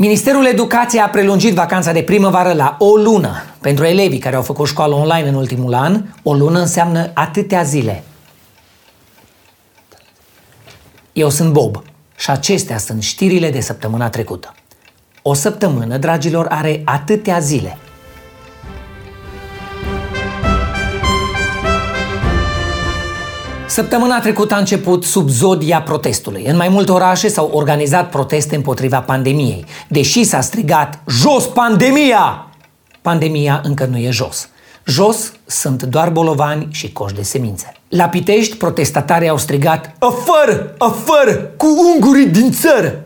Ministerul Educației a prelungit vacanța de primăvară la o lună. Pentru elevii care au făcut școală online în ultimul an, o lună înseamnă atâtea zile. Eu sunt Bob și acestea sunt știrile de săptămâna trecută. O săptămână, dragilor, are atâtea zile – Săptămâna trecută a început sub zodia protestului. În mai multe orașe s-au organizat proteste împotriva pandemiei. Deși s-a strigat jos pandemia, pandemia încă nu e jos. Jos sunt doar bolovani și coși de semințe. La Pitești, protestatarii au strigat Afară! Afară! Cu ungurii din țară!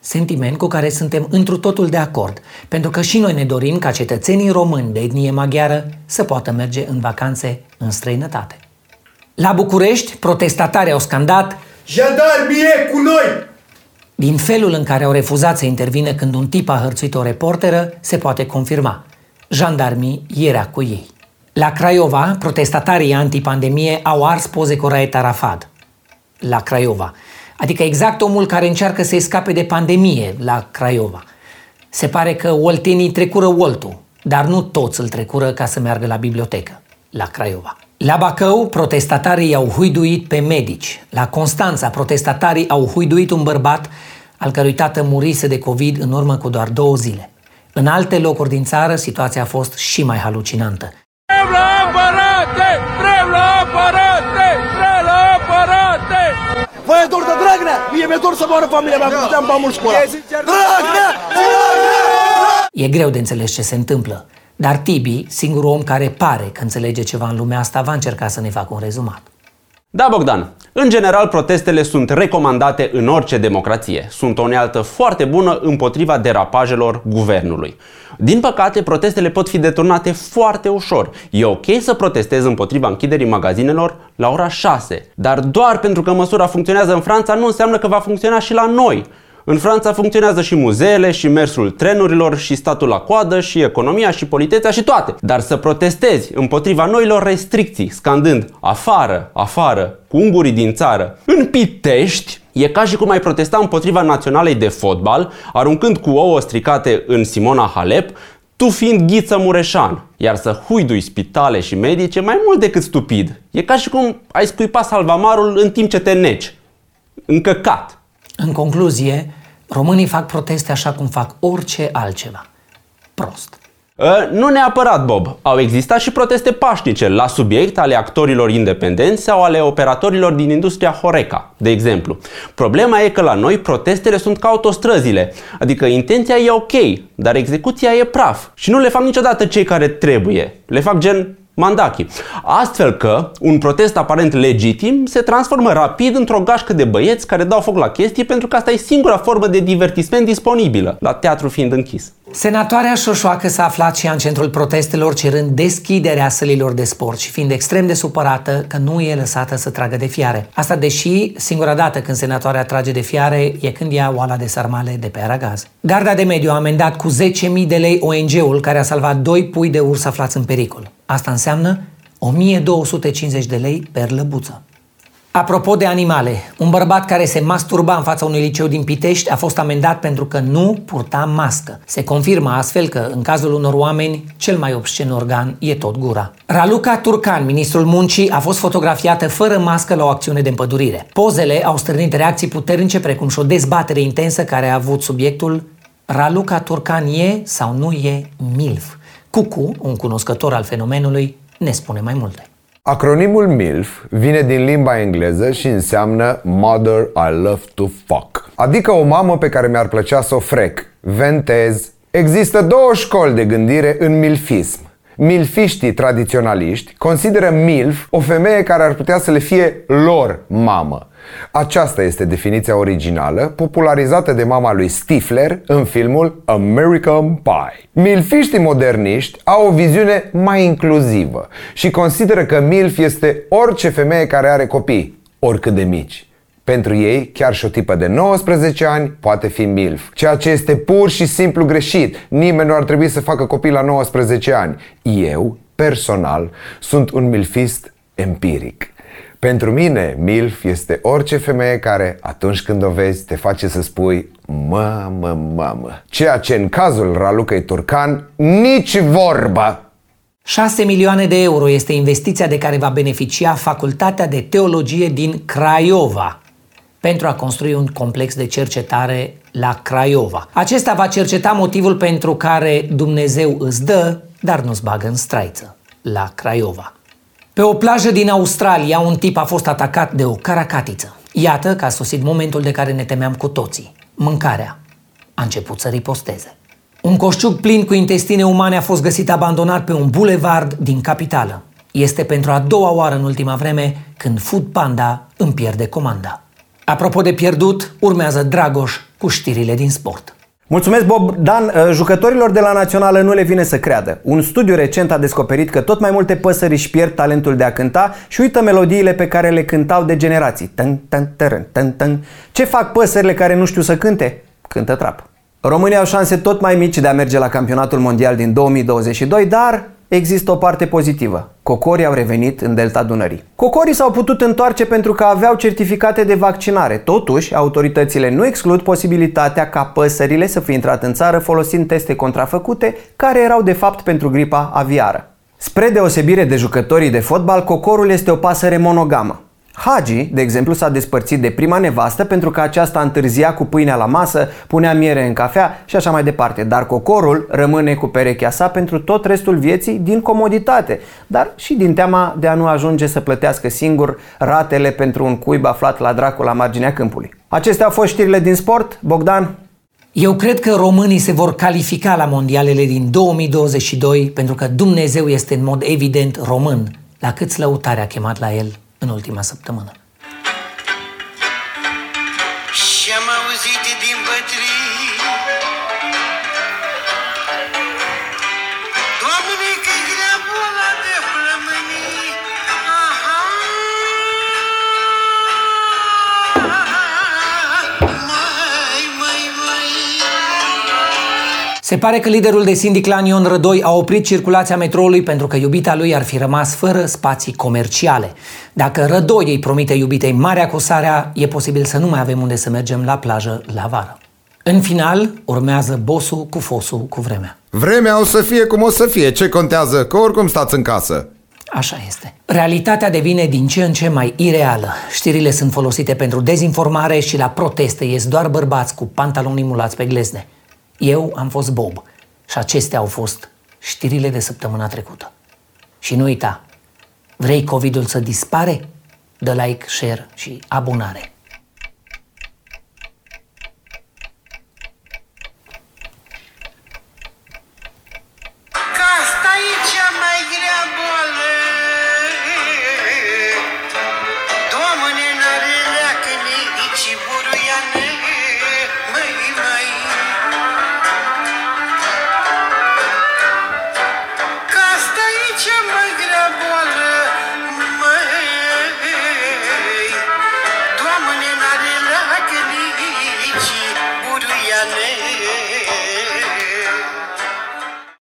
Sentiment cu care suntem întru totul de acord, pentru că și noi ne dorim ca cetățenii români de etnie maghiară să poată merge în vacanțe în străinătate. La București, protestatarii au scandat Jandarmie cu noi! Din felul în care au refuzat să intervină când un tip a hărțuit o reporteră, se poate confirma. Jandarmii era cu ei. La Craiova, protestatarii antipandemie au ars poze cu Raed Arafat. La Craiova. Adică exact omul care încearcă să scape de pandemie la Craiova. Se pare că oltenii trecură oltul, dar nu toți îl trecură ca să meargă la bibliotecă, la Craiova. La Bacău, protestatarii au huiduit pe medici. La Constanța, protestatarii au huiduit un bărbat al cărui tată murise de COVID în urmă cu doar două zile. În alte locuri din țară, situația a fost și mai halucinantă. Trebuie la aparate! Trebuie la aparate! Trebuie la aparate! Vă e dor de Dragnea? Mie mi-e dor să moară familia mea, că am bani școala. Dragnea! E greu de înțeles ce se întâmplă. Dar Tibi, singurul om care pare că înțelege ceva în lumea asta, va încerca să ne facă un rezumat. Da, Bogdan. În general, protestele sunt recomandate în orice democrație. Sunt o unealtă foarte bună împotriva derapajelor guvernului. Din păcate, protestele pot fi deturnate foarte ușor. E ok să protestezi împotriva închiderii magazinelor la ora 6. Dar doar pentru că măsura funcționează în Franța nu înseamnă că va funcționa și la noi. În Franța funcționează și muzeele, și mersul trenurilor, și statul la coadă, și economia, și politețea, și toate. Dar să protestezi împotriva noilor restricții, scandând afară, afară, cu ungurii din țară, în Pitești, E ca și cum ai protesta împotriva naționalei de fotbal, aruncând cu ouă stricate în Simona Halep, tu fiind Ghiță Mureșan, iar să huidui spitale și medice mai mult decât stupid. E ca și cum ai scuipa salvamarul în timp ce te neci. Încăcat. În concluzie, românii fac proteste așa cum fac orice altceva. Prost. Uh, nu neapărat, Bob. Au existat și proteste pașnice la subiect ale actorilor independenți sau ale operatorilor din industria Horeca, de exemplu. Problema e că la noi protestele sunt ca autostrăzile, adică intenția e ok, dar execuția e praf. Și nu le fac niciodată cei care trebuie. Le fac gen Mandaki. Astfel că un protest aparent legitim se transformă rapid într-o gașcă de băieți care dau foc la chestii pentru că asta e singura formă de divertisment disponibilă, la teatru fiind închis. Senatoarea Șoșoacă s-a aflat și ea în centrul protestelor cerând deschiderea sălilor de sport și fiind extrem de supărată că nu e lăsată să tragă de fiare. Asta deși singura dată când senatoarea trage de fiare e când ia oala de sarmale de pe aragaz. Garda de mediu a amendat cu 10.000 de lei ONG-ul care a salvat doi pui de urs aflați în pericol. Asta înseamnă 1250 de lei per lăbuță. Apropo de animale, un bărbat care se masturba în fața unui liceu din Pitești a fost amendat pentru că nu purta mască. Se confirmă astfel că, în cazul unor oameni, cel mai obscen organ e tot gura. Raluca Turcan, ministrul muncii, a fost fotografiată fără mască la o acțiune de împădurire. Pozele au stârnit reacții puternice, precum și o dezbatere intensă care a avut subiectul Raluca Turcan e sau nu e MILF? Cucu, un cunoscător al fenomenului, ne spune mai multe. Acronimul MILF vine din limba engleză și înseamnă Mother I Love to Fuck, adică o mamă pe care mi-ar plăcea să o frec, ventez. Există două școli de gândire în milfism. Milfiștii tradiționaliști consideră MILF o femeie care ar putea să le fie lor mamă. Aceasta este definiția originală, popularizată de mama lui Stifler în filmul American Pie. Milfiștii moderniști au o viziune mai inclusivă și consideră că MILF este orice femeie care are copii, oricât de mici. Pentru ei, chiar și o tipă de 19 ani poate fi MILF, ceea ce este pur și simplu greșit. Nimeni nu ar trebui să facă copii la 19 ani. Eu, personal, sunt un milfist empiric. Pentru mine, MILF este orice femeie care, atunci când o vezi, te face să spui Mamă, mamă Ceea ce în cazul Ralucăi Turcan, nici vorba 6 milioane de euro este investiția de care va beneficia Facultatea de Teologie din Craiova pentru a construi un complex de cercetare la Craiova. Acesta va cerceta motivul pentru care Dumnezeu îți dă, dar nu-ți bagă în straiță, la Craiova. Pe o plajă din Australia, un tip a fost atacat de o caracatiță. Iată că a sosit momentul de care ne temeam cu toții. Mâncarea a început să riposteze. Un coșciuc plin cu intestine umane a fost găsit abandonat pe un bulevard din capitală. Este pentru a doua oară în ultima vreme când Food Panda îmi pierde comanda. Apropo de pierdut, urmează Dragoș cu știrile din sport. Mulțumesc, Bob. Dan, uh, jucătorilor de la Națională nu le vine să creadă. Un studiu recent a descoperit că tot mai multe păsări își pierd talentul de a cânta și uită melodiile pe care le cântau de generații. Tân, tân, tărân, tân, tân. Ce fac păsările care nu știu să cânte? Cântă trap. România au șanse tot mai mici de a merge la campionatul mondial din 2022, dar există o parte pozitivă. Cocorii au revenit în delta Dunării. Cocorii s-au putut întoarce pentru că aveau certificate de vaccinare. Totuși, autoritățile nu exclud posibilitatea ca păsările să fie intrat în țară folosind teste contrafăcute, care erau de fapt pentru gripa aviară. Spre deosebire de jucătorii de fotbal, cocorul este o pasăre monogamă. Hagi, de exemplu, s-a despărțit de prima nevastă pentru că aceasta întârzia cu pâinea la masă, punea miere în cafea și așa mai departe. Dar cocorul rămâne cu perechea sa pentru tot restul vieții din comoditate, dar și din teama de a nu ajunge să plătească singur ratele pentru un cuib aflat la dracu la marginea câmpului. Acestea au fost știrile din sport. Bogdan, Eu cred că românii se vor califica la mondialele din 2022 pentru că Dumnezeu este în mod evident român, la cât lăutare a chemat la el în ultima săptămână. Și-am auzit din bătrii Se pare că liderul de sindic Lan Ion Rădoi a oprit circulația metroului pentru că iubita lui ar fi rămas fără spații comerciale. Dacă Rădoi îi promite iubitei Marea Cosarea, e posibil să nu mai avem unde să mergem la plajă la vară. În final, urmează bosul cu fosul cu vremea. Vremea o să fie cum o să fie, ce contează? Că oricum stați în casă Așa este. Realitatea devine din ce în ce mai ireală. Știrile sunt folosite pentru dezinformare și la proteste ies doar bărbați cu pantaloni mulați pe glezne. Eu am fost Bob și acestea au fost știrile de săptămâna trecută. Și nu uita, vrei COVID-ul să dispare? Dă like, share și abonare.